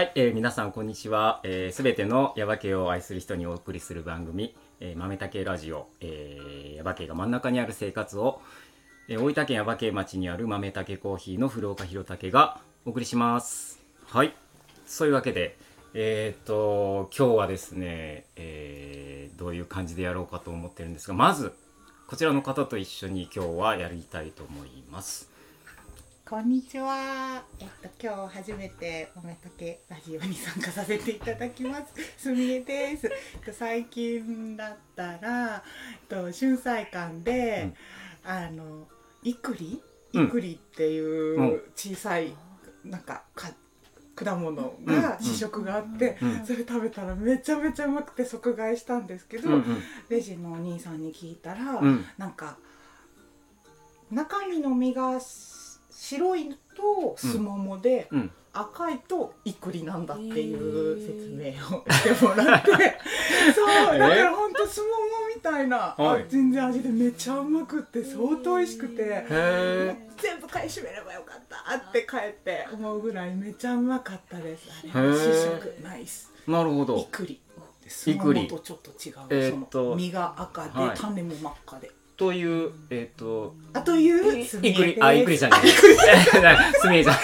はい、えー皆さんこんにちは。す、えー、べ、てのヤバ系を愛する人にお送りする番組、えー、豆竹ラジオ、えー、ヤバ系が真ん中にある生活を、えー大分県ヤバ系町にある豆竹コーヒーの古岡弘武がお送りします。はい、そういうわけで、えーっと、今日はですね、えーどういう感じでやろうかと思ってるんですが、まず、こちらの方と一緒に今日はやりたいと思います。こんにちは。えっと今日初めておめとけラジオに参加させていただきます。すみれです。えっと最近だったら、えっと春菜館で、あのいくり？うん。いくりっていうんう小さいなんかか果物がうん。試食があって、うん。それ食べたらめちゃめちゃうまくて即買いしたんですけど、うん。うん。レジのお兄さんに聞いたら、うん。なんか中身の実がし白いとすももで、うん。赤いといくりなんだっていう説明をしてもらって。そうだからほんとすももみたいな、はい。あ全然味でめっちゃうまくって相当美味しくて。全部買い占めればよかったって帰って思うぐらいめっちゃうまかったです。あれ試食ナイス。なるほど。い。くりす。ももとちょっと違う、その実が赤で、はい。種も真っ赤でという、えっ、と、あといういくり、あ、いくりちゃんです。すみれちゃん。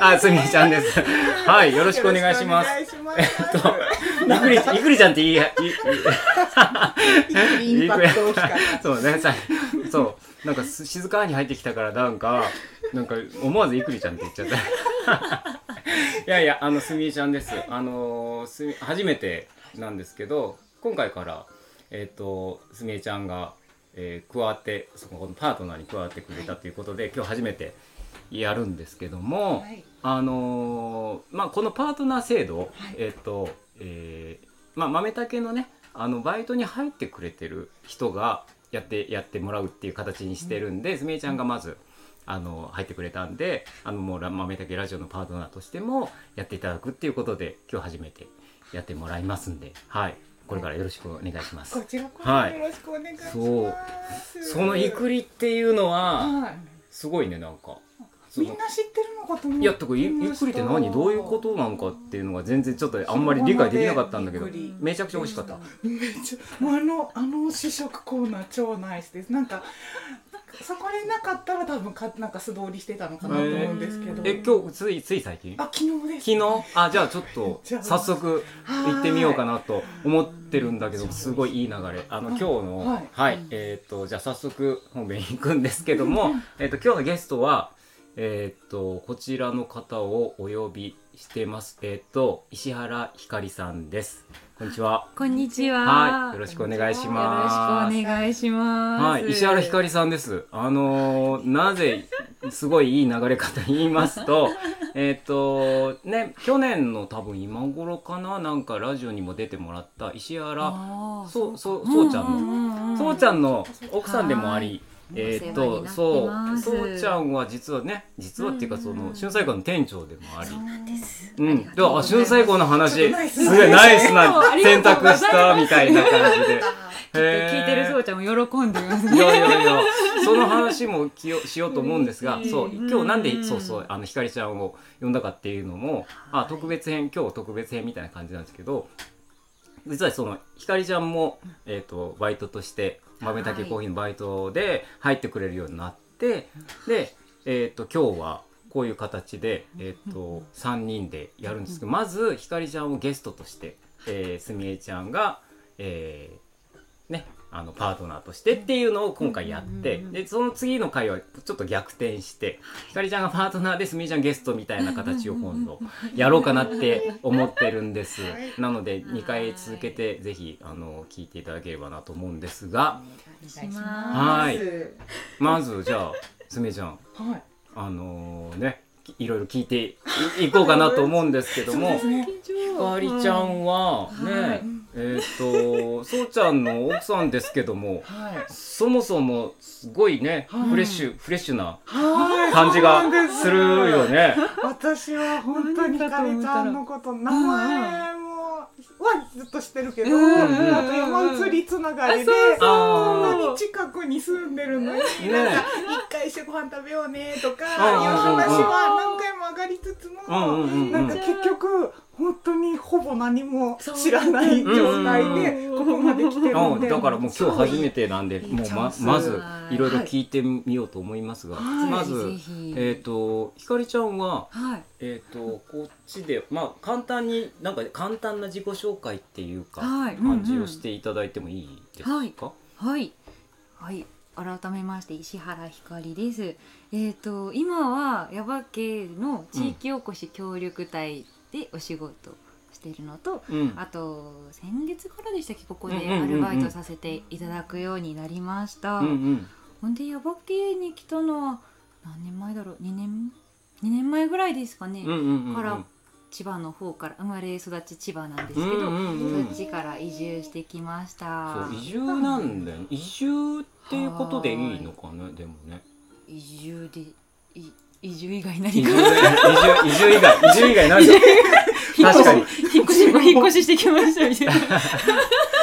あ、すみれちゃんです。はい、よろしくお願いします。よろしくお願いくり、いくりちゃんっていい、いい、いくり。そうね、さ、そう、なんかす静かに入ってきたから、なんか、なんか思わずいくりちゃんって言っちゃった。いやいや、あの、すみれちゃんです。あの、すみ、初めてなんですけど、今回から、えっ、と、すみれちゃんが、えー加わって、そこのパートナーに加わってくれたということで、今日初めてやるんですけども、はい。あのーまあこのパートナー制度、はい。えっ、と、えーまあ豆竹のねあのバイトに入ってくれてる人がやってやってもらうっていう形にしてるんで、すみれちゃんがまずあの入ってくれたんであのもうラ豆竹ラジオのパートナーとしてもやっていただくっていうことで今日初めてやってもらいますんではいこれからよろしくお願いします。こちらこそはいよろしくお願いします。そうそのいくりっていうのははい。すごいねなんか。みんな知ってるのかと思っていやとかゆゆっくりって何どういうことなのかっていうのが全然ちょっとあんまり理解できなかったんだけどめちゃくちゃ美味しかっためっちゃもうあのあの試食コーナー超ナイスですなんかそこになかったら多分かなんか素通りしてたのかなと思うんですけど、え今日ついつい最近？あ昨日です。昨日？あじゃあちょっと 早速行ってみようかなと思ってるんだけどすごいいい流れ。あの今日のはい。はい。えっとじゃあ早速本編行くんですけどもえっと今日のゲストはえっとこちらの方をお呼びしてます。えっと石原ひかりさんですこんにちは。こんにちは。はい。よろしくお願いします。よろしくお願いします。はい、石原ひかりさんです。あのーなぜ、すごいいい流れかと言いますと、えっと、ね、去年の多分今頃かな、なんかラジオにも出てもらった石原、そう、そう、そうちゃんの、んそうちゃんの奥さんでもあり、えっと、お世話になってそう、そうちゃんは実はね、実はっていうか、その、春菜館の店長でもあり。うん、で、あ、春菜館の話、すごいナイスな選択したみたいな感じで。聞いてるそうちゃんも喜んでますいね。やいやいや、その話もきよしようと思うんですが、うん。そう、今日なんで、うん。そうそう、あの、ひかりちゃんを呼んだかっていうのも、あ、特別編、今日特別編みたいな感じなんですけど、実はその、ひかりちゃんも、えっ、と、バイトとして、豆竹コーヒーのバイトで入ってくれるようになって、で、えっ、と、今日は、こういう形で、えっ、と、3人でやるんですけど、まず、ひかりちゃんをゲストとして、えー、すみえちゃんが、えー、ね、あのパートナーとしてっていうのを今回やって、でその次の回はちょっと逆転してひかりちゃんがパートナーです。みーちゃんゲストみたいな形を今度やろうかなって思ってるんです。なので2回続けてぜひあの聞いていただければなと思うんですが。はます。はい。まずじゃあすみーちゃん。はい。あのねいろいろ聞いていいこうかなと思うんですけども。ひかりちゃんはね、はいえっ、とそうちゃんの奥さんですけどもはい。そもそもすごいね、はい。フレッシュフレッシュなはい。感じがするよね。私は本当にひかりちゃんのこと名前もはずっとしてるけど、うんうんうん。あと山移りつながりで、こんなに近くに住んでるのに、ねなんか一回してご飯食べようねとかいううんうんうん話は何回も上がりつつも、うんうんうん。なんか結局本当にほぼ何も知らない状態でここまで来てるうんんで、だからもう今日初めてなんでもうままずはい。いろいろ聞いてみようと思いますが、はい。まずえっ、とひかりちゃんははい。えっ、とこっちでまあ簡単になんか簡単な自己紹介っていうか、はい。感じうんうんをしていただいてもいいですか？はい。はい。はい。改めまして石原ひかりです。えっ、と今は耶馬渓の地域おこし協力隊でお仕事しているのと、うん。あと先月からでしたっけここでアルバイトさせていただくようになりました、うんうん。ほんで耶馬渓に来たのは何年前だろう？2年？2年前ぐらいですかね、から千葉の方から生まれ育ち千葉なんですけど、そっちから移住してきました。移住なんだよね。移住っていうことでいいのかねでもね。移住でい移住以外移何住移か住移住以外移住以外ないじゃん確かに。引っ越し引っ越ししてきましたみたいな。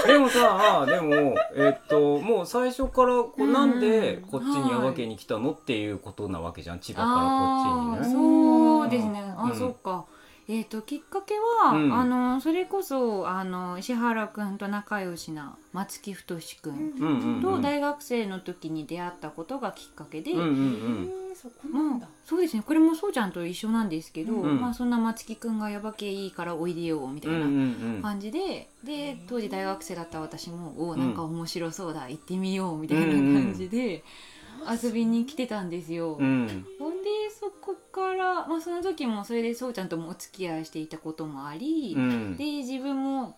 でもさでもえっともう最初からこなんでこっちにはい耶馬渓に来たのっていうことなわけじゃん。千葉からこっちにね。そうですね。あ、うん。そっかえっ、ときっかけは、うん。あのそれこそあの石原くんと仲良しな松木太くんうんうんうん。と大学生の時に出会ったことがきっかけで、うんうんうん。えーそこなんまだあ、そうですね。これもそうちゃんと一緒なんですけど、うんまあ、そんな松木くんが「やばけいいからおいでよ」みたいうんうんな感じで、で当時大学生だった私も「おなんか面白そうだ行ってみよう」みたいな感じで遊びに来てたんですよ。うんうん。ほんでそこから、まあ、その時もそれでそうちゃんともお付き合いしていたこともあり、うん。で自分も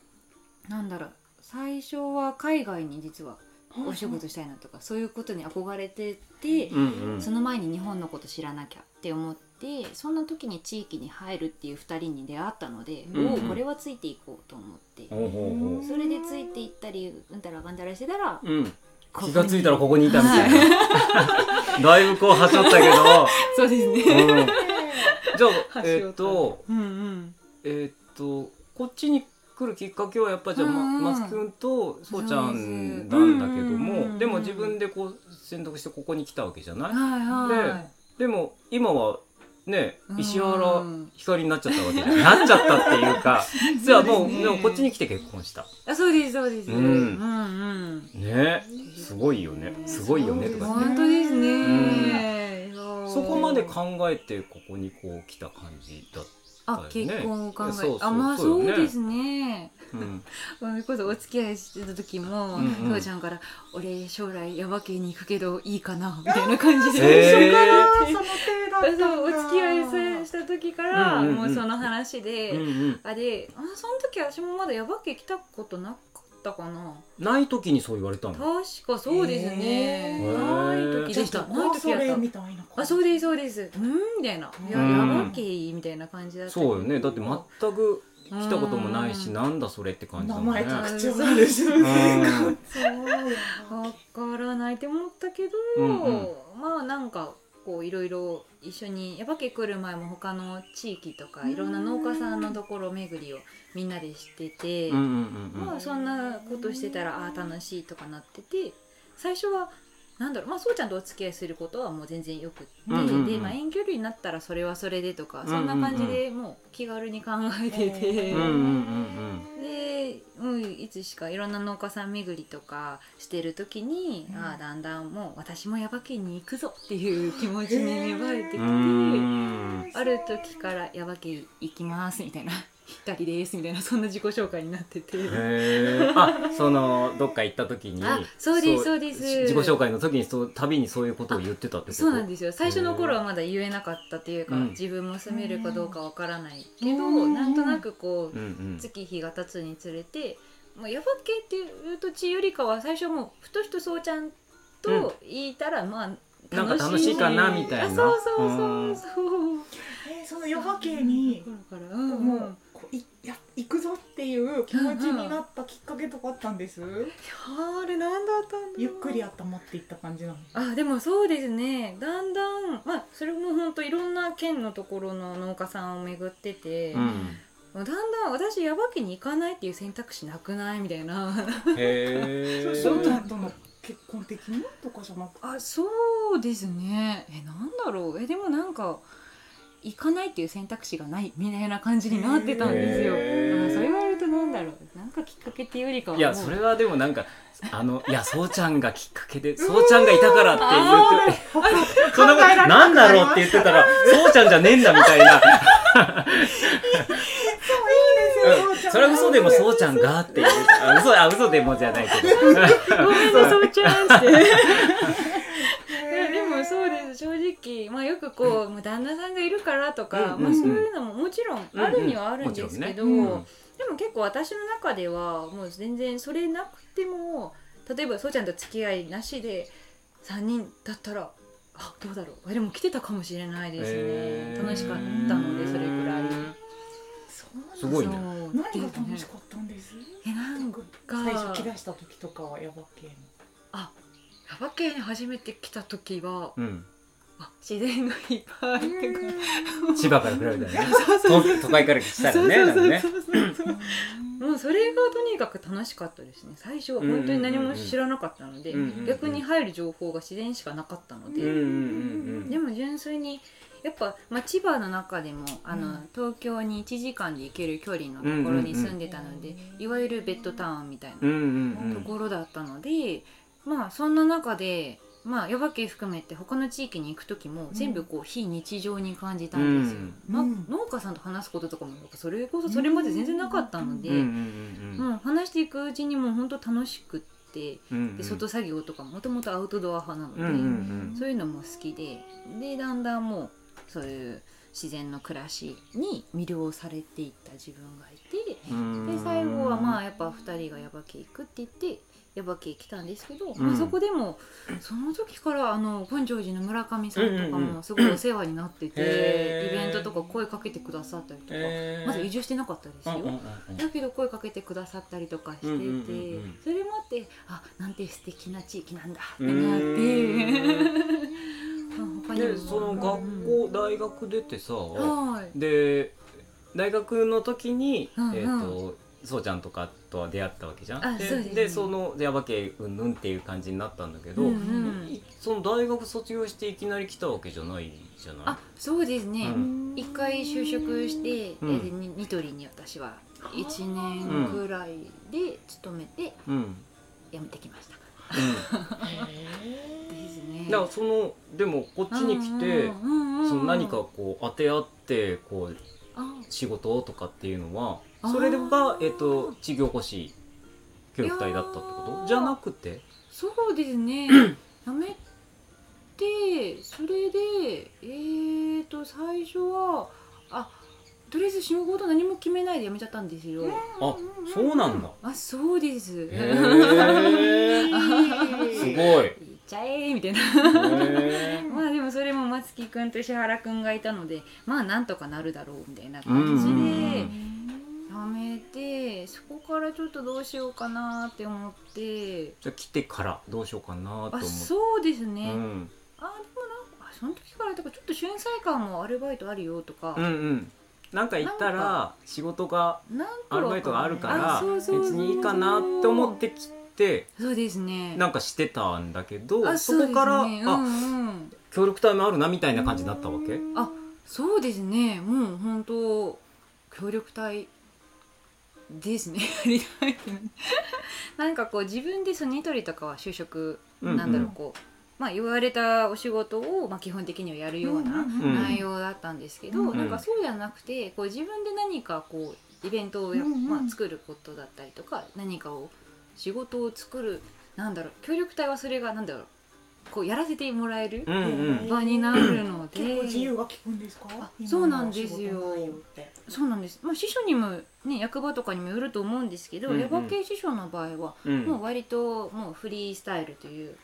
なんだろう最初は海外に実はお仕事したいなとか、そういうことに憧れてて。うんうん。その前に日本のこと知らなきゃって思ってそんな時に地域に入るっていう2人に出会ったので、うん。うんこれはついていこうと思って、ほうほうほう。それでついていったりうんたらかんたらしてたら、うん。ここに。気がついたらここにいたみたいな だいぶこうはしょったけど。そうですね、うん。じゃあえっとうんうん。えっとこっちに来るきっかけはやっぱじゃあ、まうんうん。マスくんとそうちゃんなんだけどうんうんうんもうん。でも自分でこう選択してここに来たわけじゃない？はいはい。でも今はねうん。石原ひかりになっちゃったわけじゃん。なっちゃったっていうか。じゃあもうでもこっちに来て結婚した。あそうですそうです、うん。うんうん。ね。すごいよね。すごいよねとかね。本当ですね、うん。そこまで考えてここにこう来た感じだっあ結婚を考えそあまあそうですね。た、うん、それこそお付き合いしてた時も、父ちゃんから「俺将来耶馬渓に行くけどいいかな」みたいな感じで、へー。あーそのお付き合いした時から、もうその話で、あであその時私もまだ耶馬渓来たことなかったかな。ない時にそう言われたの？確かそうですね、ない時でした。ない時やった。それみたいなあそうですそうです。うんみたいな「いやうん。耶馬渓みたいな感じだった。そうよね。だって全く来たこともないしうんなんだそれって感じだ名もんね。前特徴あるしうん。そわからないって思ったけど、うんうん。まあなんかこういろいろ一緒に耶馬渓来る前も他の地域とかうん。いろんな農家さんのところ巡りをみんなでしてて、まあそんなことしてたらあー楽しいとかなってて最初はなんだろうまあそうちゃんとお付き合いすることはもう全然よくって、で、まあ、遠距離になったらそれはそれでとか、そんな感じでもう気軽に考えてて。うんうんうんで、うん、いつしかいろんな農家さん巡りとかしてる時に、うん。ああだんだんもう私も耶馬渓に行くぞっていう気持ちに芽生えてきて、ある時から耶馬渓行きますみたいな「光です」みたいなそんな自己紹介になってて。へえあそのどっか行った時にあそうですそうです。自己紹介の時にそう旅にそういうことを言ってたってこと？そうなんですよ。最初の頃はまだ言えなかったっていうか、うん。自分も住めるかどうかわからないけど、うん。なんとなくこう、うんうん。月日が経つにつれてもうヤバ系っていう土地よりかは最初はもうふとひとそうちゃんと言いたら、まあなんか楽しいかなみたいな。あそうそううんそう。そうえーその夜波系にうん。うんもういや行くぞっていう気持ちになったきっかけとかあったんです、あれ何だったんだゆっくり温まっていった感じなの。あでもそうですね。だんだんまあそれも本当いろんな県のところの農家さんを巡ってて、うん。うだんだん私ヤバ家に行かないっていう選択肢なくないみたいな。へえ そうの？結婚的に？とかじゃなくて。あそうですね。えなんだろう。えでもなんか行かないっていう選択肢がないみたいな感じになってたんですよ、へー。うんそう言われるとなんだろう。なんかきっかけっていうよりかはいやそれはでもなんかあのいやそうちゃんがきっかけでそうちゃんがいたからって言ってそんなことなんだろうって言ってたらそうちゃんじゃねえんだみたいな。そういいですよ、それは嘘でもそうちゃんがっていう。あ嘘あ嘘でもじゃないけど。ごめんねそうちゃんってです正直まあよくこう、もう旦那さんがいるからとか、うんまあ、そういうのももちろんあるにはあるんですけど、うんうんもちろんね。でも結構私の中ではもう全然それなくても例えばそうちゃんと付き合いなしで3人だったらあどうだろう。あでも来てたかもしれないですね、へー。楽しかったのでそれくらい。そうすごいね何が楽しかったんです？えなんか最初来だした時とかはヤバ系の。あヤバ系に初めて来た時はうん。あ自然がいっぱいってか千葉から比べたらね。都都会から来たらねもうそれがとにかく楽しかったですね。最初は本当に何も知らなかったので、逆に入る情報が自然しかなかったので、でも純粋にやっぱ、まあ、千葉の中でもあの、うん。東京に1時間で行ける距離のところに住んでたので、うん。いわゆるベッドタウンみたいなところだったので、まあそんな中で。まあ、耶馬渓含めて他の地域に行く時も全部こう非日常に感じたんですよ、なうん。うん。農家さんと話すこととかもそれこそそれまで全然なかったので、もう話していくうちにもう本当楽しくってうん。で外作業とかもともとアウトドア派なので、そういうのも好きででだんだんもうそういう自然の暮らしに魅了されていった自分がいてうん。で最後はまあやっぱ2人が耶馬渓行くって言って耶馬渓来たんですけど、まあ、うんそこでもその時からあの本庄寺の村上さんとかうんうんうもすごいお世話になってて、へー。イベントとか声かけてくださったりとか、まだ移住してなかったですよ。うんうんうんうん。だけど声かけてくださったりとかしてて、うんうんうんうん。それもあってあなんて素敵な地域なんだってうなっーて。で その学校大学出てさはい。で大学の時に、うんうん。えー、とそうちゃんとかとは出会ったわけじゃん。ですね。でその耶馬渓うんぬんっていう感じになったんだけど、うんうんいその大学卒業していきなり来たわけじゃないじゃない？あそうですね、うん。一回就職して、うん。えーニニトリに私は1年くらいで勤めて辞めてきました、へ ですね。だからそのでもこっちに来て、その何かこう当て合ってこうあ。仕事とかっていうのはそれが、えっと地域おこし教育隊だったってこと？じゃなくて？そうですね。やめてそれでえーと最初はあとりあえず仕事何も決めないで辞めちゃったんですよ、あそうなんだ。あそうです、へー。すごい。行っちゃえみたいな。へ まあでもそれも松木くんと石原くんがいたのでまあなんとかなるだろうみたいな感じうんうんでうんやめてそこからちょっとどうしようかなって思って。じゃあ来てからどうしようかなと思って。あそうですね、うん。あでもなんかあその時からとかちょっと春菜館もアルバイトあるよとか、うんうん。なんか行ったら仕事がアルバイトがあるから別にいいかなって思ってきて。そうですね。なんかしてたんだけどあそこから、ね。うんうん。協力隊もあるなみたいな感じだったわけ？あそうですね。もう本当協力隊ですねなんかこう自分でそのニトリとかは就職、うんうん。なんだろうこうまあ言われたお仕事を、まあ、基本的にはやるようなうん内容だったんですけど、うんなんかそうじゃなくてこう自分で何かこうイベントをや、うんうん。まあ、作ることだったりとか何かを仕事を作るなんだろう協力隊はそれがなんだろうこうやらせてもらえるうんうん。場になるので、結構自由が利くんですか？そうなんですよ。そうなんです、まあ、司書にも、ね、役場とかにもよると思うんですけど、うんうん。耶馬渓司書の場合は、うん。もう割ともうフリースタイルという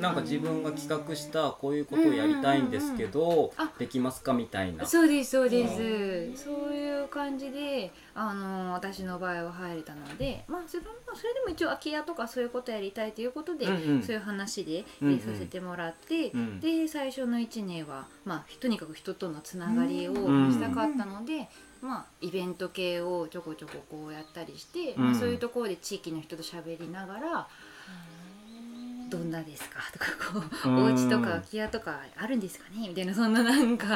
なんか自分が企画したこういうことをやりたいんですけど、あ。できますかみたいな。そうですそうです、うん。そういう感じであの私の場合は入れたので、まあ、それまあそれでも一応空き家とかそういうことやりたいということで、うんうん。そういう話でうんうん。させてもらって、うんで最初の1年は、まあ、とにかく人とのつながりをうん。したかったので、まあ、イベント系をちょこちょここうやったりして、うん。まあ、そういうところで地域の人と喋りながら「どんなですか? 」とかこう「うん。お家とか空き家とかあるんですかね?」みたいなそんななんか。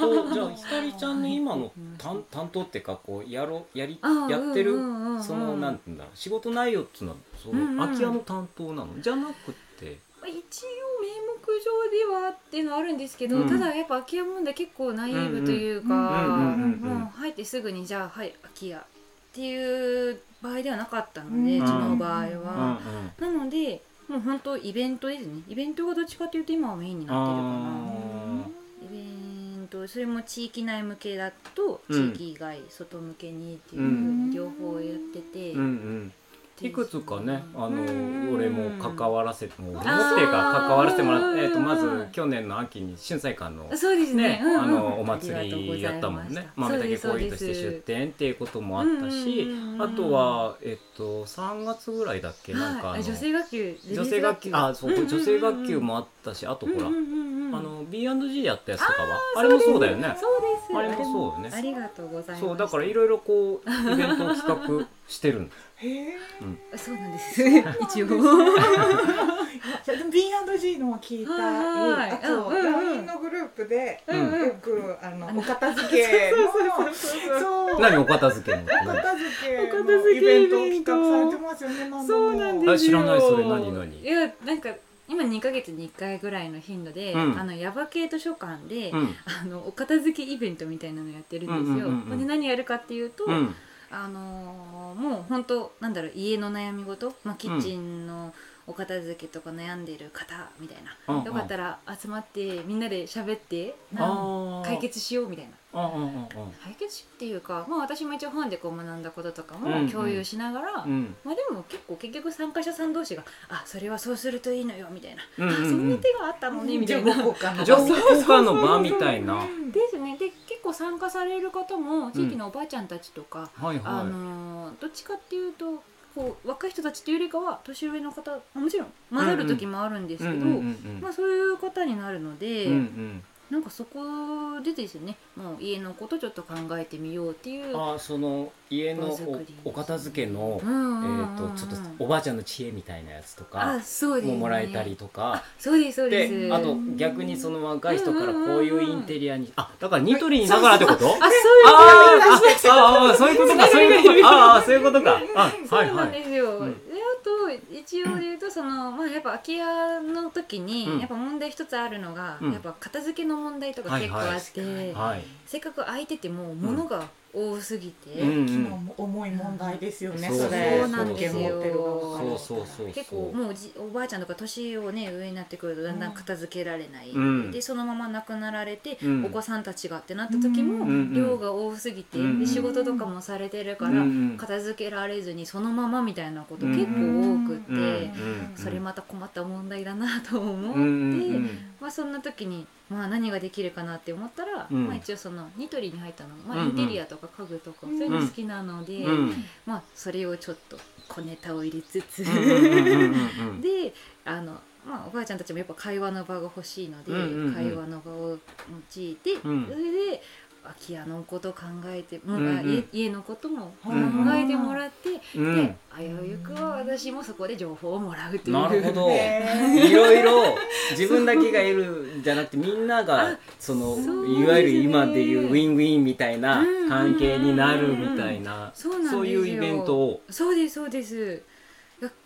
とじゃあ ひかりちゃんの今の担担当っていうかこうやろやりあやってるうんうんうん。うんそのなんていうんだろう仕事内容っていうのはそうんうん。の空き家の担当なの？じゃなくて。まあ一応名目上ではっていうのはあるんですけど、うん。ただやっぱ空き家問題結構ナイーブというか、うんうんうんうんうん。もう入ってすぐにじゃあはい空き家っていう場合ではなかったので、うん。うちの場合うんうんは、なのでもう本当イベントですね。イベントがどっちかというと今はメインになってるかな。イベントそれも地域内向けだとうん。地域以外、外向けにっていう両方やってて、うんうんいくつかねあのうん俺も関わらせてもっていうか関わらせてもらって、えー、とまずうん去年の秋に春菜館のそうですね。あのお祭りやったもんね。豆だけコーヒーとして出店っていうこともあったしあとはえっと3月ぐらいだっけなんか女性学級女性学級。あそう女性学級もあったしあとほら、あの B&G やったやつとかはあれもそうだよね。そうです。あれもそうよね。ありがとうございます。そうだからいろいろこうイベントを企画してるんだへえそうなんです。一応。じゃあでも B&G のは聞いたり、あとうんうんうん。LINE のグループでうんうん。よくあのお片付けのそう何お片付けの？お片付けお片の付けイベントを企画されてますよねそうなんで知らないそれ何何？いやなんか今2ヶ月に1回ぐらいの頻度で、うん。あのヤバ系図書館で、うん。あのお片付けイベントみたいなのやってるんですよ。うんうんうんうん。で何やるかっていうと、うんあのーもう本当なんだろう家の悩み事、まあ、キッチンのお片付けとか悩んでる方みたいな、うん。うんよかったら集まってみんなで喋って解決しようみたいな。解決っていうか、まあ、私も一応本でこう学んだこととかうんうん。も共有しながら、うん。まあ、でも結構結局参加者さん同士が「あそれはそうするといいのよ」みたいな「うんうんうん。あそんな手があったのね」みたいな。情報交換の場みたいなですねで結構参加される方も地域のおばあちゃんたちとか、はいあはのーどっちかっていうとこう若い人たちっていうよりかは年上の方もちろん混ざる時もあるんですけど、まあ、そういう方になるので、うんうんなんかそこでですね。もう家のことちょっと考えてみようっていう。あその家のおお片付けの、うんうんえうん。ー、とちょっとおばあちゃんの知恵みたいなやつとあかそうです、ね、ももらえたりとか。そうですそうです。であと逆にその若い人からこういうインテリアにあだからニトリにだからってこと？あそういうあーああーそういうことかそういうことか。ああそういうことか。あそうはいはいなんですよ、うんであと一応でその、まあ、やっぱ空き家の時に、うん。やっぱ問題一つあるのが、うん。やっぱ片付けの問題とか結構あって、はい。せっかく空いてても物が多すぎて、うん昨日も重い問題ですよね、そうそれ。そうなんですよ。結構もうじおばあちゃんとか年をね上になってくるとだんだん片付けられない、うん。でそのまま亡くなられて、うん。お子さんたちがってなった時も、うん量が多すぎて、うんで仕事とかもされてるから、うん片付けられずにそのままみたいなこと結構多くって、うんうんそれまた困った問題だなと思って、うんうん。まあ、そんな時に、まあ、何ができるかなって思ったら、うん。まあ、一応そのニトリに入ったの、まあ、インテリアとか家具とかそういうの好きなので、うんまあ、それをちょっと小ネタを入れつつ、であの、まあ、おばあちゃんたちもやっぱ会話の場が欲しいので、会話の場を用いて、うん。それで空き家のこと考えて、もううんうん。あ家家のことも考うんえてもらって、うんで危うゆくは私もそこで情報をもらうという。なるほど。へいろいろ自分だけが得るんじゃなくてみんながそのそういわゆる今でいうウィンウィンみたいな関係になるみたいなそうなんそういうイベントを。そうですそうです。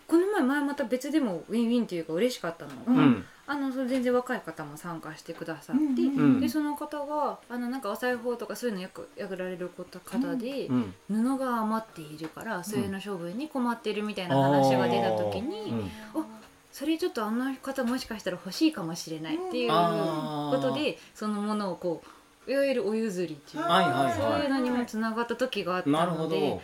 この前前また別でもウィンウィンっていうか嬉しかったの。が、うんあのその全然若い方も参加してくださって、うんうんでその方があのなんかお裁縫とかそういうのよくやられる方で、うん布が余っているからそれの処分に困ってるみたいな話が出た時に、うん。それちょっとあの方もしかしたら欲しいかもしれないっていうことでそのものをこういわゆるお譲りっていうか、はいはいそうはいいうのにもつながった時があったのでど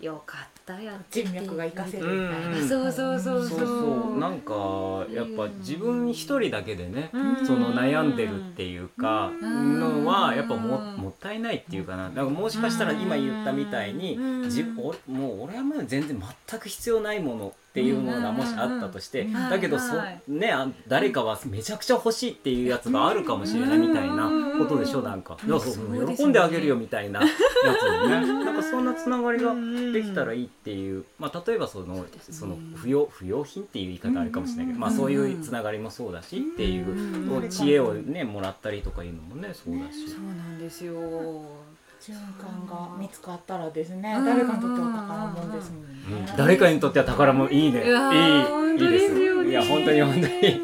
よかったやっ人脈が活かせるみたいな、うん。そうそうそうそう。そうなんかやっぱ自分一人だけでねうん。その悩んでるっていうかうん。のはやっぱももったいないっていうかな。だからもしかしたら今言ったみたいにうん。もう俺はもう全然全く必要ないものっていうものがもしあったとして、だけどそ、はい。ねあ誰かはめちゃくちゃ欲しいっていうやつがあるかもしれないみたいなことでしょなんか、喜んであげるよみたいなやつでね。なんかそんなつながりができたらいいっていう、まあ、例えばそのその不要不要品っていう言い方あるかもしれないけど、まあ、そういうつながりもそうだしっていう知恵をねもらったりとかいうのもねそうだし。そうなんですよ循環が見つかったらですねうん。誰かにとっては宝物ですもんうん。ね、誰かにとっては宝物いいね。いいいいです。いや本当に本当に。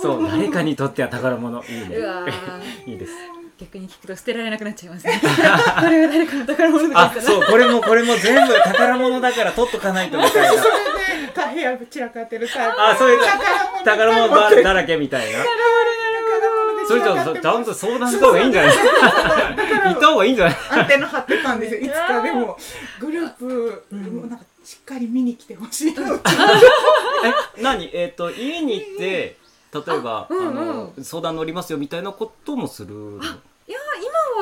そう誰かにとっては宝物いいね。いいです。逆に聞くと捨てられなくなっちゃいますね。これは誰かの宝物だあからそうこれもこれも全部宝物だから取っとかないとみたいな。それで部屋散らかってるタイプあそういう宝物宝物だだらけみたいな。宝物それじゃあちゃんと相談した方がいいんじゃない？ですか行った方がいいんじゃない？アンテナ張ってたんですよ。いつかでも。グループ、うん。なんかしっかり見に来てほしい。の え何？えっ、と家に行って例えばあ、うんうん。の相談乗りますよみたいなこともする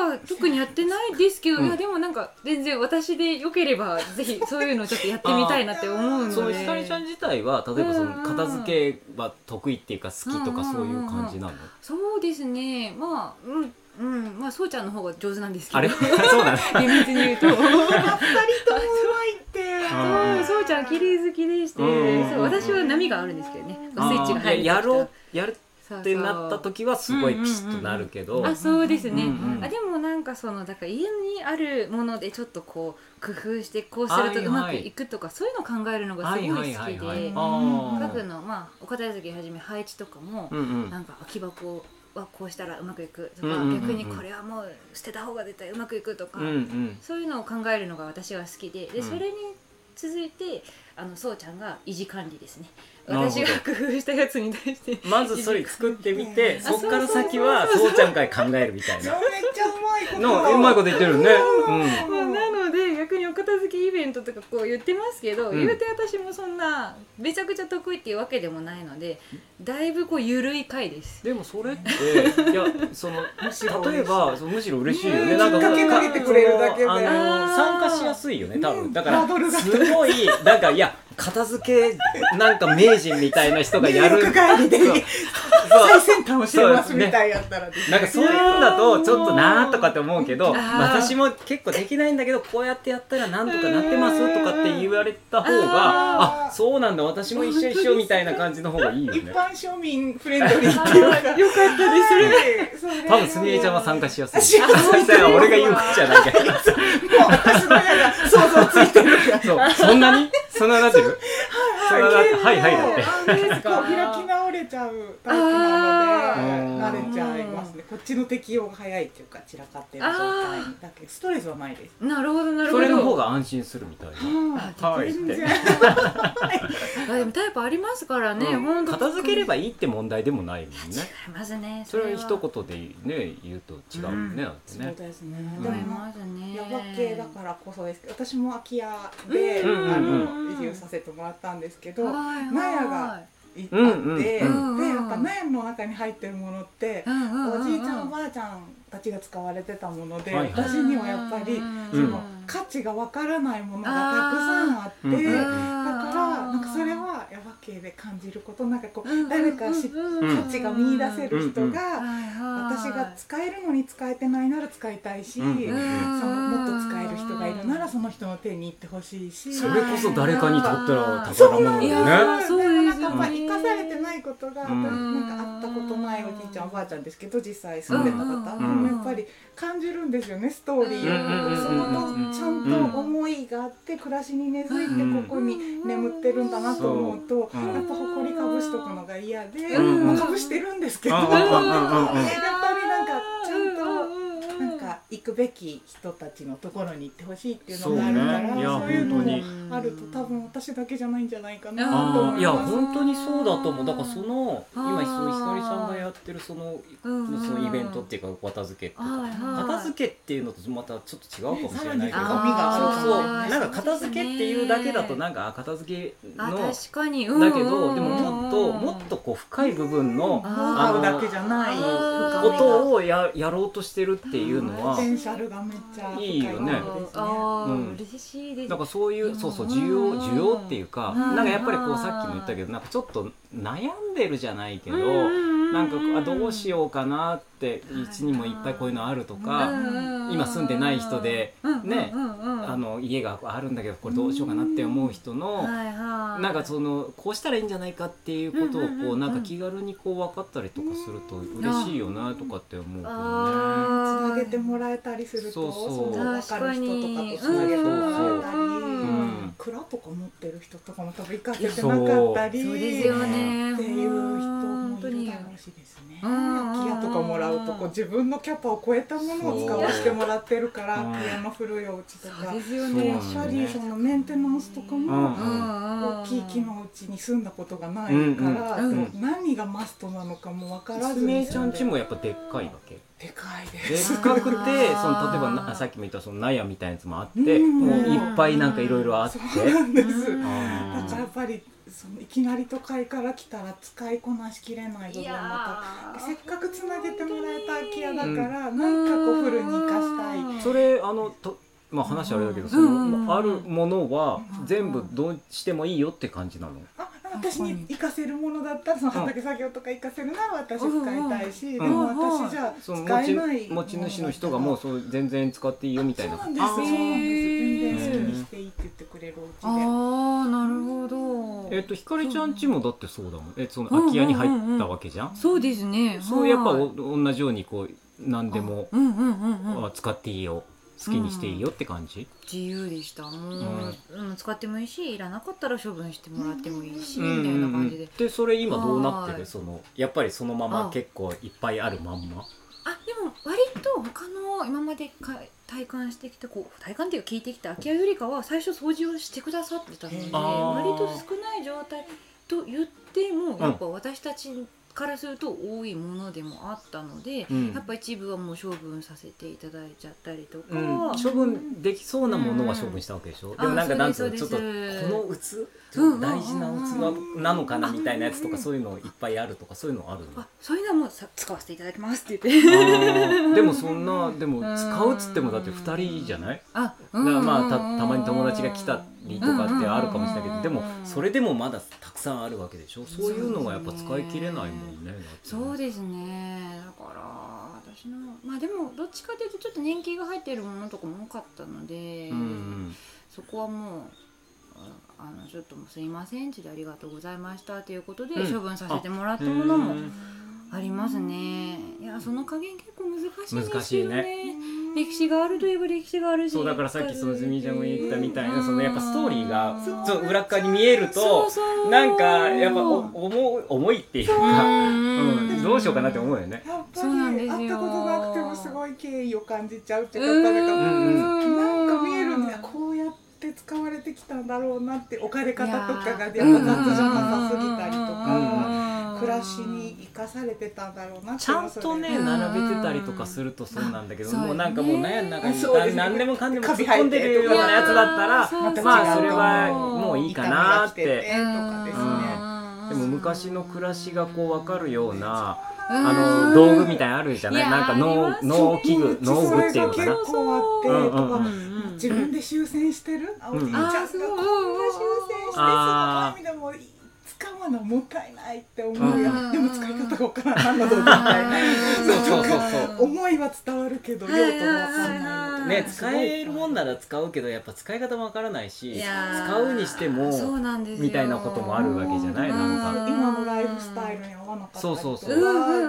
は特にやってないですけど、うん。いやでもなんか全然私でよければ ぜひそういうのちょっとやってみたいなって思うので。そのひかりちゃん自体は例えばそのうん片付けは得意っていうか好きとかうんそういう感じなの？そうですね。まあうんうん。まあそうちゃんの方が上手なんですけど。あれ？そうなの厳密に言うと。二人ともうまいって。うんそうそうちゃん綺麗好きでして、うんそう私は波があるんですけどね。スイあッチがー入るいややろうやるってなった時はすごいピシッとなるけど、あそうですね、うんうんあでもなんかそのだから家にあるものでちょっとこう工夫してこうするとうまくいくとか、そういうのを考えるのがすごい好きで、はいはいはいはい。うん。あー。各のまあお片付けはじめ配置とかも、うんうん。なんか空き箱はこうしたらうまくいくとか、うんうんうんうん。逆にこれはもう捨てた方が絶対うまくいくとか、うんうん。そういうのを考えるのが私は好きで。で、うん。それに続いてあのそうちゃんが維持管理ですね私が工夫したやつに対して。まずそれ作ってみてあそっから先はそうちゃんから考えるみたいめっなちゃうまいこと。のうまいこと言ってるよね、まあなので逆にお片付けイベントとかこう言ってますけど、うん。言うて私もそんなめちゃくちゃ得意っていうわけでもないのでだいぶこう緩い回です。でもそれっていやその 例えばむしろ嬉しいよね。うん。なんかかけかけてくれるだけで。参加しやすいよね多分。だからすごいなんかいや片付けなんか名人みたいな人がやる 最先端をしてますみたいやったらですね。なんかそういうのだとちょっとなーとかって思うけど私も結構できないんだけどこうやってやったらなんとかなってますとかって言われた方があー。あそうなんだ私も一緒一緒みたいな感じの方がいいよね。一般庶民フレンドリーっていうか。よかったですそ多分すみれちゃんは参加しやすい。しやすいそれは俺が言う口じゃないけどもう私の矢が想像ついてるそう。そんなに？そんななってる？そんななってはいはいだって。開き直れちゃうタイプなので慣れちゃいますね。こっちの適応が早いっていうか散らかってる状態だけどストレスはないです。なるほどなるほど。それの方が安心するみたいな。あはいって。全然あでもタイプありますからね、うん。本当片付ければいいって問題でもないもんね。違いますね。それは一言でね言うと違うよねだってそうねですね。うん。でもますね。ヤバ系だからこそです。けど私も空き家で、うん。あうんの移住させてもらったんですけど、はいはい納屋がいって、うんでやっぱ納屋の中に入ってるものって、うんうんうんうん。おじいちゃんおばあちゃんたちが使われてたもので、はいはい。私にはやっぱり、うんその価値がわからないものがたくさんあって、だからなんかそれはヤバ系で感じることなんかこう、誰かしうん。価値が見出せる人が、私私が使えるのに使えてないなら使いたいし、そのもっと使える人がいるならその人の手に行ってほしいし。それこそ誰かにとったらそう宝物なんです。よ、いやねそうなんかやっぱ生かされてないことが、うん。なんか会ったことないおじいちゃんおばあちゃんですけど実際住んでた方、もやっぱり感じるんですよねストーリーを、うんそのちゃんと思いがあって暮らしに根付いてここに眠ってるんだなと思うと、う。ん。やっぱ誇りかぶしとくのが嫌で、うんまあかぶしてるんですけど、行くべき人たちのところに行ってほしいっていうのがあるからそうね。いやそういうのもあると多分私だけじゃないんじゃないかなと思います。本当にそうだと思う。だからその今そのひかりさんがやってるそのそのイベントっていうかお片付けとか。片付けっていうのとまたちょっと違うかもしれないけど。さらに深みがあるか。そうそう。なんか片付けっていうだけだとなんかあ片付けあの確かに。だけどでももっともっとこう深い部分のノウハウだけじゃない。ことをややろうとしてるっていうのはテンシャルがめっちゃ深いいよね。ああ、うん。嬉しいです。なんかそういうそうそう需うん。要需要っていうかうん。なんかやっぱりこうさっきも言ったけどなんかちょっと悩んでるじゃないけどななんかあどうしようかなってうちにもいっぱいこういうのあるとか今住んでない人でねあの家があるんだけどこれどうしようかなって思う人のなんかそのこうしたらいいんじゃないかっていうことをこうんなんか気軽にこう分かったりとかすると嬉しいよなとかって思うけどつなげてもらえたりするとそうそう。分かる人とかとつなげてもらえたり、うん。蔵とか持ってる人とかも多分行かせてなかったり。っていう人もいるだろうしですね。うん空き家とかもらうとこう自分のキャパを超えたものを使わせてもらってるから空き家の古いお家とかそうですよね。やっぱりそのメンテナンスとかうんも大大きい木のうちに住んだことがないから、うんうんその何がマストなのかも分からずにえちゃんちもやっぱでっかいわけでかいでです。っかくてその例えばなさっきも言ったその納屋みたいなやつもあってうんもういっぱいなんかいろいろあって。そうなんです。だからやっぱりそのいきなり都会から来たら使いこなしきれない部分もたせっかくつなげてもらえた空き家だから、なんかこうフルに生かしたい。それあのとまあ話あれだけどそうんのあるものは全部どうしてもいいよって感じなの？あ私に活かせるものだったらその畑作業とか活かせるなら私使いたいし、んでも私じゃ使えちない持ち主の人がもうそう全然使っていいよみたいな。そうなんですそうなんです全然好きにしていいって言ってくれるお家で。ああなるほど。えっとひかりちゃんちもだってそうだもん。えその空き家に入ったわけじゃん？そうですね。そうやっぱはい。お同じようにこう何でもうんうんうんうん。あ使っていいよ好きにしていいよって感じ？自由でした。もう、うん。使ってもいいしいらなかったら処分してもらってもいいし、うん。みたいな感じで。でそれ今どうなってはい。るそのやっぱりそのままあ。結構いっぱいあるまんま？あでも割と他の今までか体感してきたこう体感っていうか聞いてきた空き家よりかは最初掃除をしてくださってたので割と少ない状態と言ってもやっぱ私たちからすると多いものでもあったので、うん。やっぱ一部はもう処分させていただいちゃったりとか、うん、処分できそうなものは処分したわけでしょ、でもなんかあなんつそうのちょっとこの器大事な器なのかなみたいなやつとかそういうのいっぱいあるとかそういうのあるの？あそういうのはもうさ使わせていただきますって言って。でもそんなでも使うっつってもだって2人じゃない？あ、だからまあたたまに友達が来たりとかってあるかもしれないけどでもそれでもまだたくさんあるわけでしょ？そういうのがやっぱ使い切れないもんね。そうですね。だから私のまあでもどっちかというとちょっと年季が入っているものとかも多かったので、うんうん。そこはもうああのちょっともうすいません。ちでありがとうございましたということでうん。処分させてもらったものもうんありますね。いやその加減結構難しいですよね。難しいね。歴史があるといえば歴史があるしそうだからさっきそのズミちゃんも言ったみたいなうんそのやっぱストーリーがそう裏っ側に見えるとなんかやっぱお重い重いっていうか、う。んうん、どうしようかなって思うよね。やっぱそうなんでりすよ。会ったことなくてもすごい敬意を感じちゃうっていうかなんかうんなんか見えるんだよ。こうやって使われてきたんだろうなって置かれ方とかがやっぱ雑じゃなさすぎたりとか暮らしに生かされてたんだろうなちゃんとねうん並べてたりとかするとそうなんだけど、そうもうなんかもう悩んだ中に何でもかんでも突っ込んでるようなやつだったらまあそれはもういいかなって。でも昔の暮らしがこう分かるようなうん。あの道具みたいなのあるじゃない？なんか農農機具農具っていうのかな？自分で修繕してる？あおじいちゃんがこんな修繕してその紙でも使うのもったいないって思ううん。やでも使い方がわからん。何の道具みたいなそうそうそうそう。思いは伝わるけど用途がわかんないのね使えるもんなら使うけどやっぱ使い方もわからないし使うにしてもそうなんですよ。みたいなこともあるわけじゃないなんか。今のライフスタイルに合わなかったりとかそうそうそう。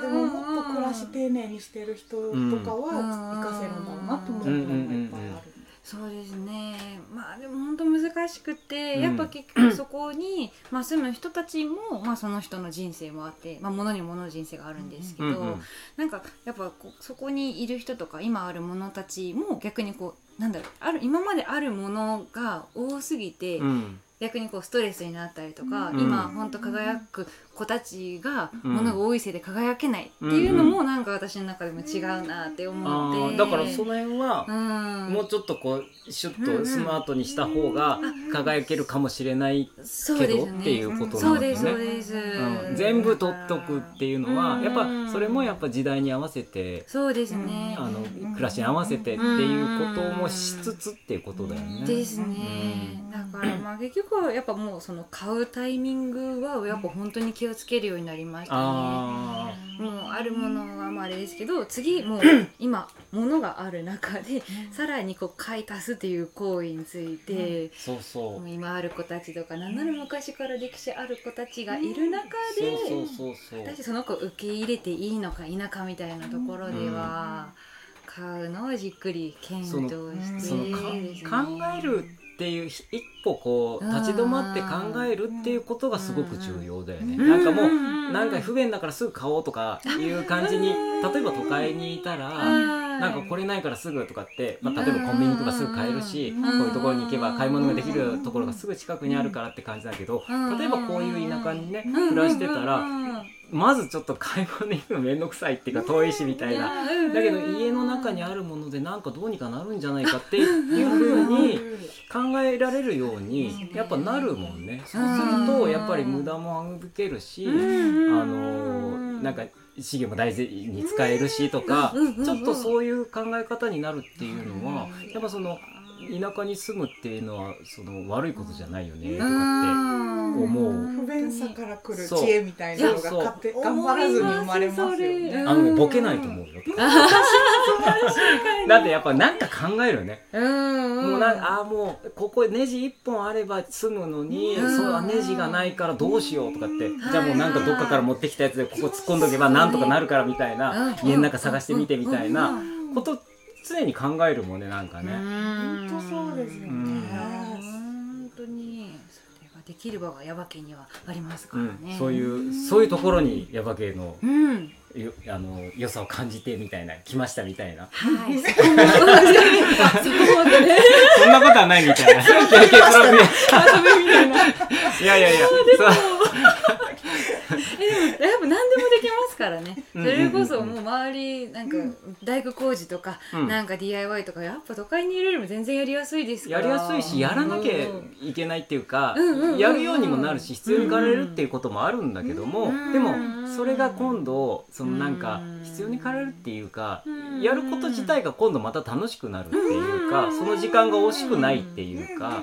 でももっと暮らし丁寧にしてる人とかは活かせるんだろうなと思うのがいっぱいある。そうですね。まあでも本当難しくて、うん。やっぱ結局そこに、まあ、住む人たちも、まあ、その人の人生もあって、まあ、物に物の人生があるんですけど、うんうん。なんかやっぱこうそこにいる人とか今ある者たちも逆にこうなんだろうある今まであるものが多すぎて、うん。逆にこうストレスになったりとか、うん。今本当輝く子たちがうん。物が多いせいで輝けないっていうのもなんか私の中でも違うなって思あって。ーだからその辺はうん。もうちょっとこうシュッとスマートにした方が輝けるかもしれないけどっていうことなんですね。そうです、うん、全部取っとくっていうのはうん。やっぱそれもやっぱ時代に合わせてそうですね、あの暮らしに合わせてっていうこともしつつっていうことだよね。ですね、だからまあ結局はやっぱもうその買うタイミングはやっぱ本当に気をつけるようになりましたね。あもうあるものはまああれですけど次もう 今物がある中でさらにこう買い足すっていう行為について、ーそうそう。今ある子たちとか何なら昔から歴史ある子たちがいる中で、私その子を受け入れていいのか否かみたいなところでは、買うのをじっくり検討してね。考えるっていう一歩こう立ち止まって考えるっていうことがすごく重要だよね。うん。なんかもううん。なんか不便だからすぐ買おうとかいう感じに例えば都会にいたら。なんかこれないからすぐとかって、まあ、例えばコンビニ行けばすぐ買えるし、うん。こういうところに行けば買い物ができるところがすぐ近くにあるからって感じだけど、うん。例えばこういう田舎にね、うん。暮らしてたら、うん。まずちょっと買い物に行くの面倒くさいっていうか遠いしみたいな。だけど家の中にあるものでなんかどうにかなるんじゃないかっていうふうに考えられるようにやっぱなるもんね。そうするとやっぱり無駄も省けるし、あのなんか資源も大事に使えるしとかちょっとそういう考え方になるっていうのはやっぱその田舎に住むっていうのはその悪いことじゃないよねとかって思う。不便さから来る知恵みたいなのが頑張らずに生まれますよね。あのねボケないと思うよ。だってやっぱなんか考えるよね。うん。もうなんかあーもうここネジ一本あれば済むのに、うん。そうあネジがないからどうしようとかって、じゃあもうなんかどっかから持ってきたやつでここ突っ込んどけばなんとかなるからみたいな、うん。家の中探してみてみたいなうん。こと常に考えるもんねなんかね。本本当そうですよね。本当に。それができる場が耶馬家にはありますかうらね。ん、そういうそういうところにヤバ系のうん。よあの良さを感じてみたいな来ましたみたいな。はい。そんなことはないみたいな。いやいやいや。そうえでもやっぱ何でもできますからね。それこそもう周りなんか大工工事とかうん。なんか DIY とかやっぱ都会にいるよりも全然やりやすいですから。やりやすいしやらなきゃいけないっていうか、やるようにもなるし必要に駆られるっていうこともあるんだけども、うん。でもそれが今度そのなんかうん。必要に駆られるっていうか、うん。やること自体が今度また楽しくなるっていうか、その時間が惜しくないっていうか、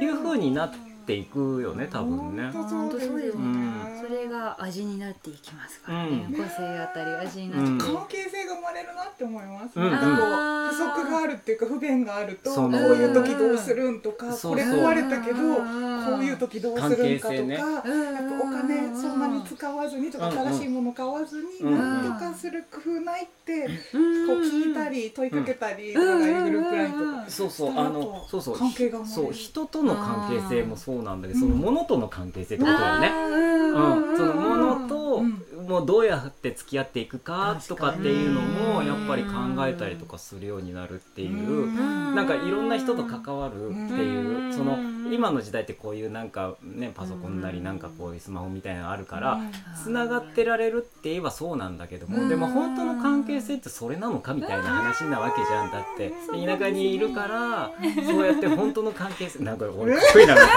いう風になっていくよね多分ね。本当そうですね。うん。それが味になっていきますからね。うん。個性あたり味になって。関係性が生まれるなって思います。うん。なんかこうん。う不足があるっていうか不便があるとこそう。のいう時どうするんとかこれ壊れたけどうんこういう時どうするんかとかね。やっぱお金そんなに使わずにとかうんうん。新しいもの買わずにうん。なんとかする工夫ないってうん。こう聞いたり問いかけたりとかがいるグループラインとか。そうそう。あのそうそう。関係が生まれる。そう。人との関係性もそうなんだけどその物との関係性ってことだよね。うんうん、そのものと、うんもうどうやって付き合っていくかとかっていうのもやっぱり考えたりとかするようになるっていう、ん。なんかいろんな人と関わるっていう、うん。その今の時代ってこういうなんかねパソコンなりなんかこういうスマホみたいなのあるから。つながってられるって言えばそうなんだけども、うん。でも本当の関係性ってそれなのかみたいな話なわけじゃんだって。田舎にいるからそうやって本当の関係性なんか俺かっこいいなみたいな。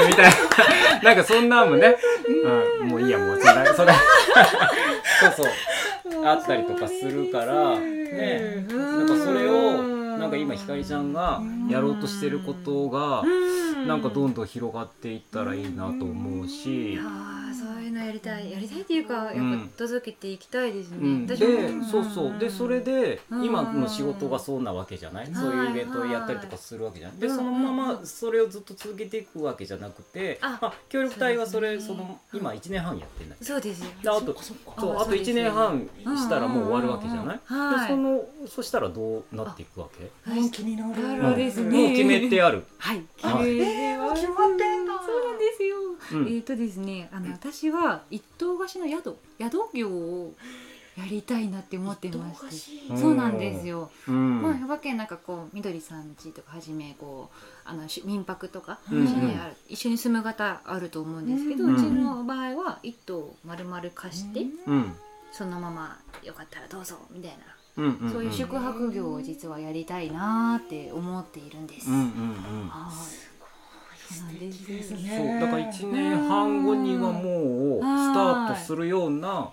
みたいな。なんかそんなんもね、うん、もういいやもうそれそれ。そうそう。あったりとかするからね。なんかそれをなんか今ひかりちゃんがやろうとしてることがなんかどんどん広がっていったらいいなと思うし。ああそういうのやりたい。やりたいっていうかやっうん。ぱ届けていきたいですね、うん、でそうそう。でそれでうん。今の仕事がそうなわけじゃない、んそういうイベントをやったりとかするわけじゃない、でうん。そのままそれをずっと続けていくわけじゃなくてあまあ、協力隊はそれその今1年半やってんだけ？どそうですよ。であとそうあと1年半したらもう終わるわけじゃない。でそのそしたらどうなっていくわけ、本気になる。なるですね。もう決めてある、はい。はい。えー決まってんだ。そうなんですよ、うんえっ、とですねあの私は一棟貸しの宿宿業をやりたいなって思ってましし。てそうなんですよ、うん。まあ、兵庫県なんかこうみどりさん家とかはじめこうあのし民泊とか一うん緒にある、一緒に住む方あると思うんですけど、ううん。ちの場合は一棟丸々貸して、うん。そのままよかったらどうぞみたいな、うんうんそういう宿泊業を実はやりたいなって思っているんです。うんうんうん。はい。そうだから1年半後にはもうスタートするような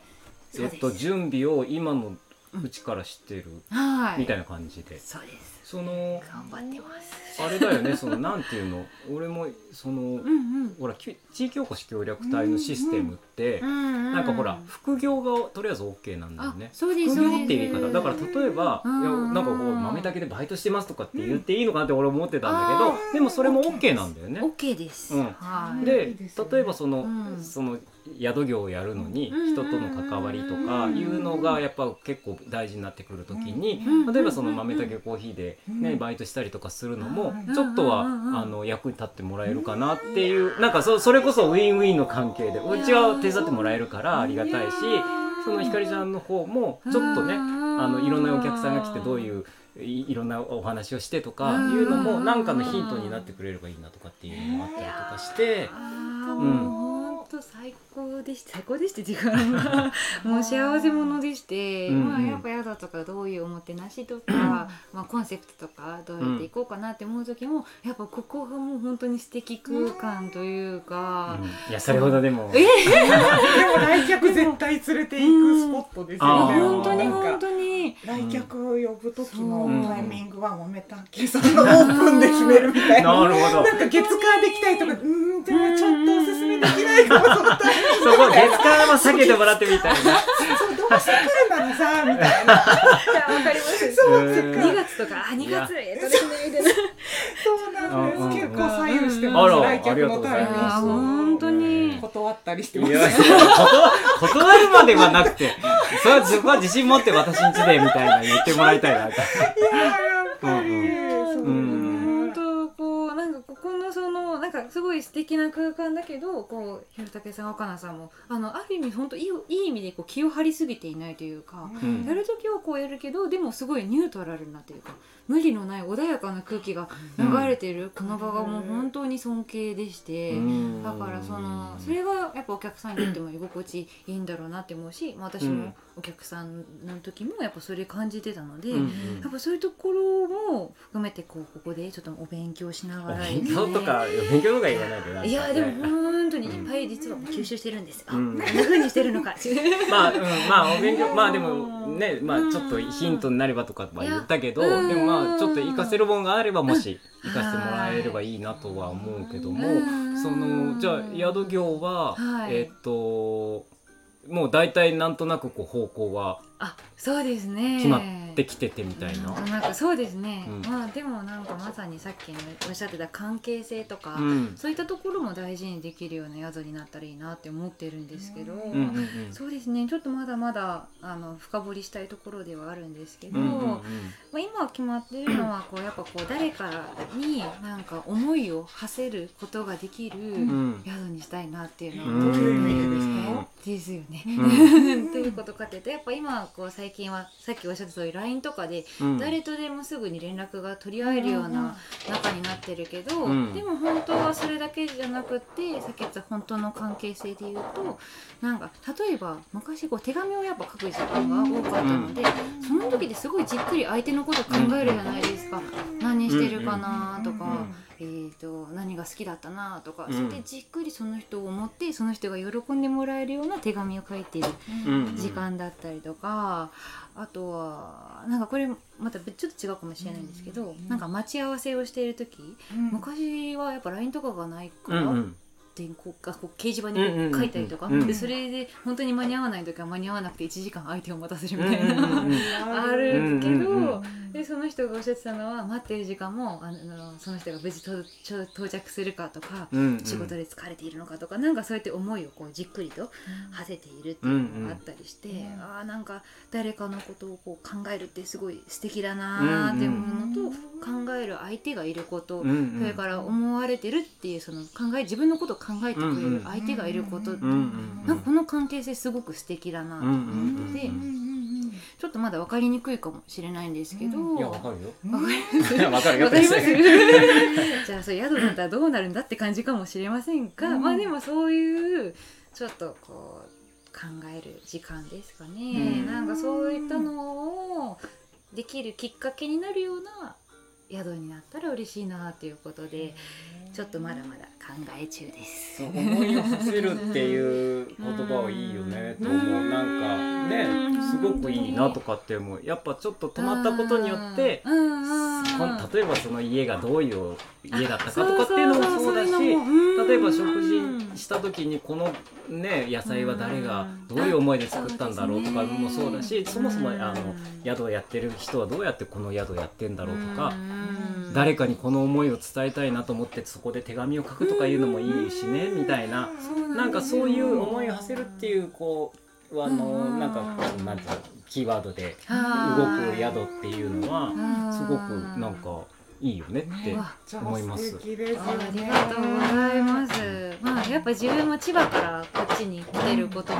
えっと準備を今のうちから知ってるはい。みたいな感じで。そうですその頑張ってます。あれだよねそのなんていうの？俺もそのうんうんほらき地域おこし協力隊のシステムってうんなんかほら副業がとりあえず OK なんだよあね。副業っていう言い方だから例えばいやうんなんかこう豆だけでバイトしてますとかって言っていいのかなって俺思ってたんだけどでもそれも OK なんだよね。OK です。うんはい。で例えばその、うんその宿業をやるのにうん人との関わりとかいうのがやっぱ結構大事になってくる時にうん例えばその豆だけコーヒーで、ねうん。バイトしたりとかするのもうんちょっとはうんあの役に立ってもらえるかなっていうなんかそそれこそウィンウィンの関係でうちは手伝ってもらえるからありがたいしそのひかりちゃんの方もちょっとねあのいろんなお客さんが来てどういういいろんなお話をしてとかいうのもなんかのヒントになってくれればいいなとかっていうのもあったりとかして。うん最高でした。最高でした。時間がもう幸せ者でして、うん。うん。まあやっぱ宿とかどういうおもてなしとか、まあコンセプトとかどうやっていこうかなって思う時も、やっぱここがもう本当に素敵空間というか、いやそれほどでも。えでも来客絶対連れて行くスポットですよね。本当に本当に。来客呼ぶ時のタイミングは豆たけさんのオープンで決めるみたいな。なるほど。なんか月間できたりとか、うーん、じゃあちょっとおすすめできないかも、そこ月間は避けてもらってみたいな。そう、どうして来るならさ、みたいな。わかりますそう、うんそっか2月とかあ2月えっとですねみたいなそうなんです。結構左右してあます。ら来客のタイミング本当に断ったりしてます。いや、断断るまではなくて、それはそこは自信持って私んちでみたいな言ってもらいたいなと。いややっぱり、うんのそのなんかすごい素敵な空間だけどこうひろたけさん若菜さんもあのある意味本当いいいい意味でこう気を張りすぎていないというか、うん。やる時はこうやるけどでもすごいニュートラルなというか無理のない穏やかな空気が流れてる。この場がもう本当に尊敬でして。うん。だからそのそれがやっぱお客さんにとっても居心地いいんだろうなって思うし、まあ、私もお客さんの時もやっぱそれ感じてたので、うん。やっぱそういうところも含めてこうここでちょっとお勉強しながら勉強とか、勉強とか言わないいやでも本当にいっぱい実は吸収してるんです、あこうん。んな風にしてるのか。まあ、うん、まあお勉強まあでもねまあちょっとヒントになればとかは言ったけどでもまあちょっと活かせるもんがあればもしうん。活かしてもらえればいいなとは思うけどもうんそのじゃあ宿業は、はい。えっともう大体なんとなくこう方向はあそうですね。決まってきててみたいな。なんかそうですね、うん。まあでもなんかまさにさっきのおっしゃってた関係性とか、うん。そういったところも大事にできるような宿になったらいいなって思ってるんですけど、うんうんうん。そうですね。ちょっとまだまだあの深掘りしたいところではあるんですけど、うんうんうん。まあ、今決まってるのはこうやっぱこう誰かになんか思いを馳せることができるん。宿にしたいなっていううのはうん。ね。ですよね。うん。ということかっていうとやっぱ今こう最近はさっきおっしゃった通り LINE とかでうん。誰とでもすぐに連絡が取り合えるような仲になってるけど、うん。でも本当はそれだけじゃなくってさっき言った本当の関係性で言うとなんか例えば昔こう手紙をやっぱ書く時間が多かったので、その時ですごいじっくり相手のこと考えるじゃないですか、何してるかなとか、えー、と何が好きだったなとか、うん。それでじっくりその人を思ってその人が喜んでもらえるような手紙を書いているうん時間だったりとか、あとはなんかこれまたちょっと違うかもしれないんですけど、なんか待ち合わせをしている時、昔はやっぱ LINE とかがないから、うんうん。電光がこう掲示板にこう書いたりとか、うん。うんうんでそれで本当に間に合わない時は間に合わなくて1時間相手を待たせるうんみたいな、うんうんうんあるけど、うんうんうんでその人がおっしゃってたのは待ってる時間もあのその人が無事到到着するかとか、うんうん。仕事で疲れているのかとかなんかそうやって思いをこうじっくりと馳せているっていうのがあったりして、うんああなんか誰かのことをこう考えるってすごい素敵だなーって思うのと、考える相手がいること、うんうん。それから思われてるっていうその考え自分のことを考えてくれる相手がいること、うんうんなんかこの関係性すごく素敵だなと思ってて。うんうんうんちょっとまだ分かりにくいかもしれないんですけど、ういやわかるよ。うん。わかります。いやわかりま じゃあそう宿だったらどうなるんだって感じかもしれませんが、うん。まあでもそういうちょっとこう考える時間ですかね、うん。なんかそういったのをできるきっかけになるような宿になったら嬉しいなということでちょっとまだまだ考え中です。思いを馳せるっていう言葉はいいよね。と思う。なんかねすごくいいなとかって思うやっぱちょっと泊まったことによって例えばその家がどういう家だったかとかっていうのもそうだし例えば食事した時にこのね野菜は誰がどういう思いで作ったんだろうとかもそうだしそもそもあの宿をやってる人はどうやってこの宿をやってん。だろうとか誰かにこの思いを伝えたいなと思ってそこで手紙を書くとかいうのもいいしねみたいな。なんかそういう思いを馳せるっていうこうあのなん。かなんていうのキーワードで動く宿っていうのはすごくなんかいいよねって思います。素。敵ですよあねりがとうございます。まあやっぱ自分も千葉からこっちに来てることも、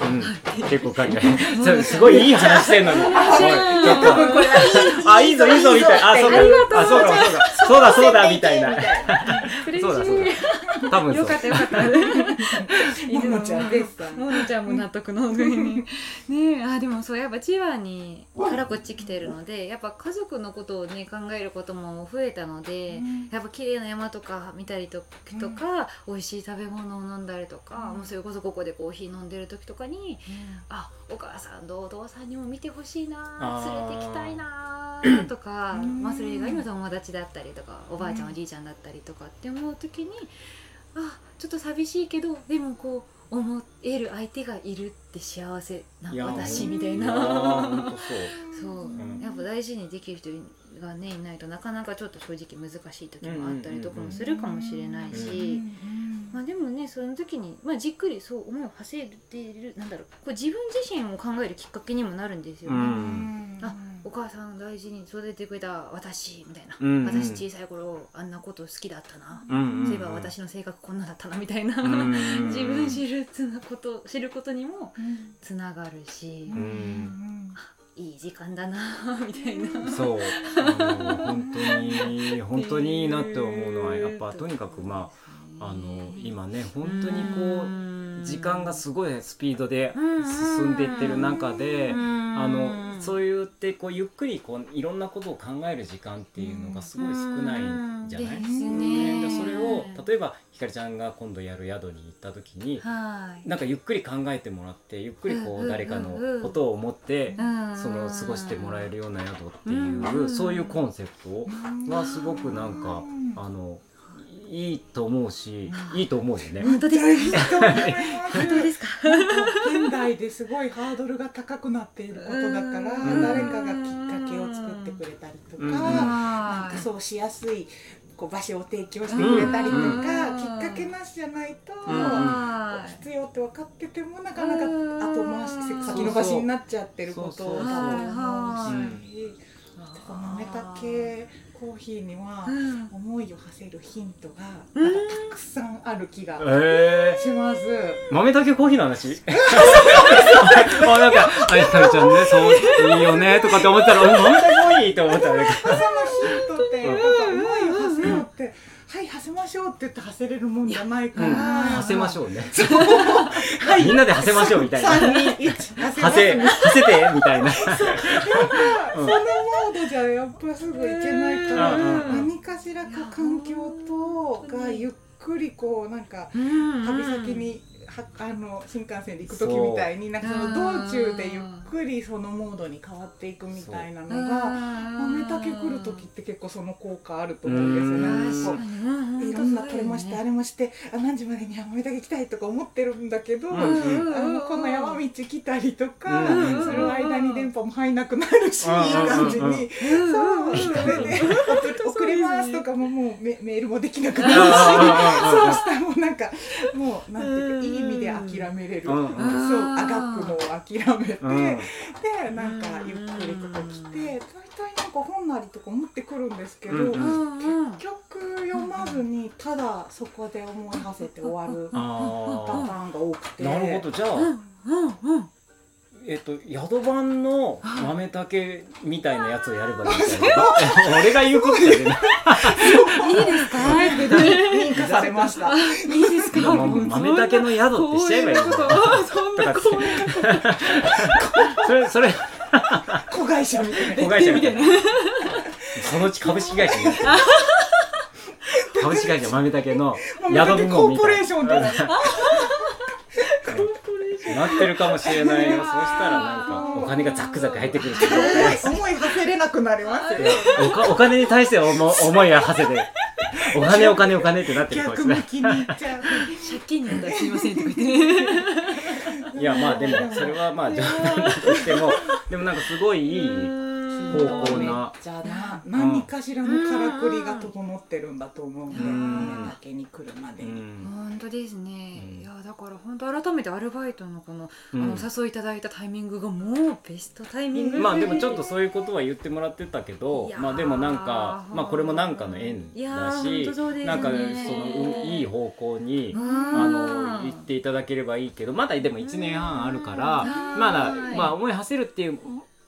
うん、結構考え すごいいい話してんのに。あいいぞいいぞみたいな。あそうか。ありがとうあそうかそうか。そうだそうだみたいな。嬉しい。そうだそうだ 多分そう。よかったよかった。ももちゃんですさんももちゃんも納得の上に。ねえ、あでもそうやっぱ千葉にからこっち来てるので、やっぱ家族のことをね考えることも増えたので、やっぱ綺麗な山とか見たりととか、美味しい食べ物を飲んだりとか、もうそれこそここでコーヒー飲んでる時とかに、あお母さん堂々さんにも見てほしいな連れてきたいなとか、うん。まあ、それ以外にも友達だったりとかおばあちゃんおじいちゃんだったりとかって思う時にあちょっと寂しいけどでもこう思える相手がいるって幸せな私みたいやな。そう。そう、ん。やっぱ大事にできる人がねいないとなかなかちょっと正直難しい時もあったりとかもするかもしれないし、まあでもねその時に、まあ、じっくりそう思いを馳せているなんだろうこう自分自身を考えるきっかけにもなるんですようね。ん。あお母さん大事に育ててくれた私みたいな、うんうん。私小さい頃あんなこと好きだったな、うんそういえば私の性格こんなだったなみたいな、うん自分知るつなこと知ることにもつながるし、うん。いい時間だなみたいな。そう。本当に 本当にいいなって思うのはやっぱとにかくまああの今ね本当にこう時間がすごいスピードで進んでいってる中であのそう言ってこうゆっくりこういろんなことを考える時間っていうのがすごい少ないんじゃない？ですねでねそれを例えばひかりちゃんが今度やる宿に行った時にはい。なんかゆっくり考えてもらってゆっくりこうんうんうんううん誰かのことを思ってうんその過ごしてもらえるような宿っていうん。うそういうコンセプトはすごくなんかあのいいと思うしいいと思うよね。本当ですいいと思います本当です。か現代ですごいハードルが高くなっていることだからうん。誰かがきっかけを作ってくれたりとか、うん。なんかそうしやすいこう場所を提供してくれたりとか、うん。きっかけなしじゃないと、必要って分かっててもなかなかうん。後回し先延ばしになっちゃってることを多分思うはいし、このメタ系コーヒーにはうん。思いを馳せるヒントがたくさんある気がえします。ー、豆だけコーヒーの話？あなんかあひかりちゃんねそういいよねとかって思ったらうん豆だけコーヒーって思ったらねそのヒントってやっぱ思いを馳せようってはい馳せましょうって言って馳せれるもんじゃないかうん。ら、馳せましょうね。はいみんなで馳せましょうみたいな。三二一馳せます馳せてみたいな。そのモードじゃやっぱすぐいけないから、何かしらこう環境とがゆっくりこうなんかうん。旅先にはあの新幹線で行く時みたいになんかその道中でゆっくりそのモードに変わっていくみたいなのが豆竹来る時って結構その効果あると思うんですよね。いろんなこれもしてあれもしてあ何時までには豆竹来たいとか思ってるんだけど、うん。あのこの山道来たりとか、うん。その間に電波も入んなくなるし、うんいい感じに、うん。そうそれで遅遅れますとかももうメメールもできなくなるし、そうしたらもうなん。かもうなん。ていうかいい意味で諦めれる、うん。うんそうあがくのを諦めて、うん。でなんかゆっくりここ来て大体なんか本なりとか持ってくるんですけど。うんうん。結局読まずにただそこで思い馳せて終わるパタあーンが多くて。ー。なるほど。じゃあ、うんうんうんえっと宿番の豆竹みたいなやつをやればいいみたい？な 俺が言うことじゃねいいですか？認可されました。いいですか？豆竹の宿ってしちゃえばいいんだよそんと。かそれそれ。子会社みたいな。子会社みたいな。そのうち株式会社になってる株式会社豆竹の宿部コーポレーションだななってるかもしれないよ。そうしたらなんかお金がザクザク入ってくるし思い馳せれなくなりますよ。おかお金に対して思思いが馳せて。お金お金お金ってなってるかもしれない。借金になったらすいませんとか言って。いやまあでもそれはまあ冗談だとしても。でもなんかすごいいい方向な。じゃあな何かしらのからくりが整ってるんだと思うんでに来るまで本当ですね、うん。いやだから本当改めてアルバイトのこの,、うん。あのお誘いいただいたタイミングがもうベストタイミングまあでもちょっとそういうことは言ってもらってたけどまあでもなんかまあこれもなんかの縁だしなんかそのういい方向にうん。あの言っていただければいいけどまだでも1年半あるからうん。まだはい。まあ思い馳せるっていう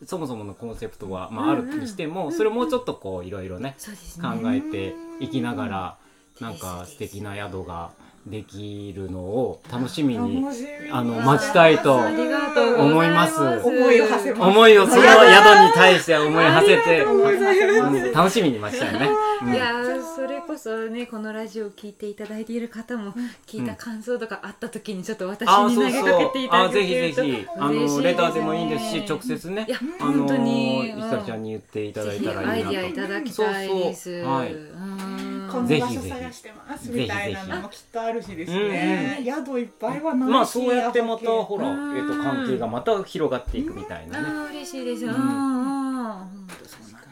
そもそものコンセプトはまああるにしてもそれをもうちょっとこういろいろね考えていきながらなんか素敵な宿ができるのを楽しみにあの待ちたいと思います。思いを馳せます。思いをその宿に対して思い馳せてうん楽しみに待ちたいね。うん。いやーそれこそねこのラジオを聞いていただいている方も聞いた感想とかあった時にちょっと私あに投げかけていただあぜひぜけるとひあ嬉しいのレターでもいいですし直接ねいやあの本当に。ひかりちゃんに言っていただいたらいいなアイディアいただきたいです。そうそう。はい。うんこのぜひぜひ場所探してますみたいなのもきっとあるしですうんね宿いっぱいはないしまあそうやってまたほらうん。えっと関係がまた広がっていくみたいなね。嬉しいです。ううん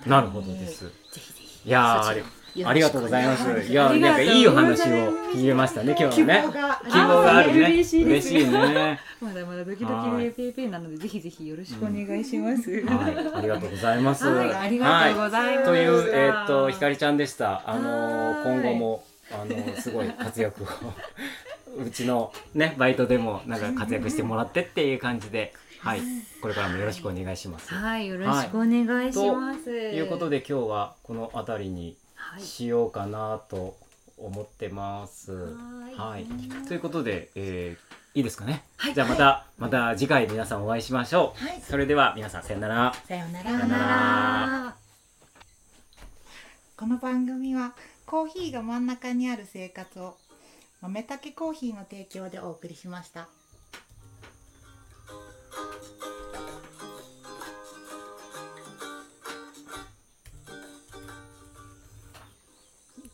なるほどです。ぜひぜひ。いやーありありがとうございます。い。やなんかいいお話を聞けましたね。今日希はね。希望があるね。嬉しいね。まだまだドキドキでペイペイなのでぜひぜひよろしくお願いします。はい。ありがとうございます。はい。ありがとうございます。という、えーっとひかりちゃんでした。あの今後もあのーすごい活躍を。うちのねバイトでもなんか活躍してもらってっていう感じで、はい、これからもよろしくお願いします。はい、よろしくお願いします。ということで今日はこの辺りにはい。しようかなと思ってます。はい、ということで、えー、いいですかね、はい、じゃあまた、はい、また次回皆さんお会いしましょう、はい、それでは皆さんさよなら。さよなら。この番組はコーヒーが真ん中にある生活を豆たけコーヒーの提供でお送りしました。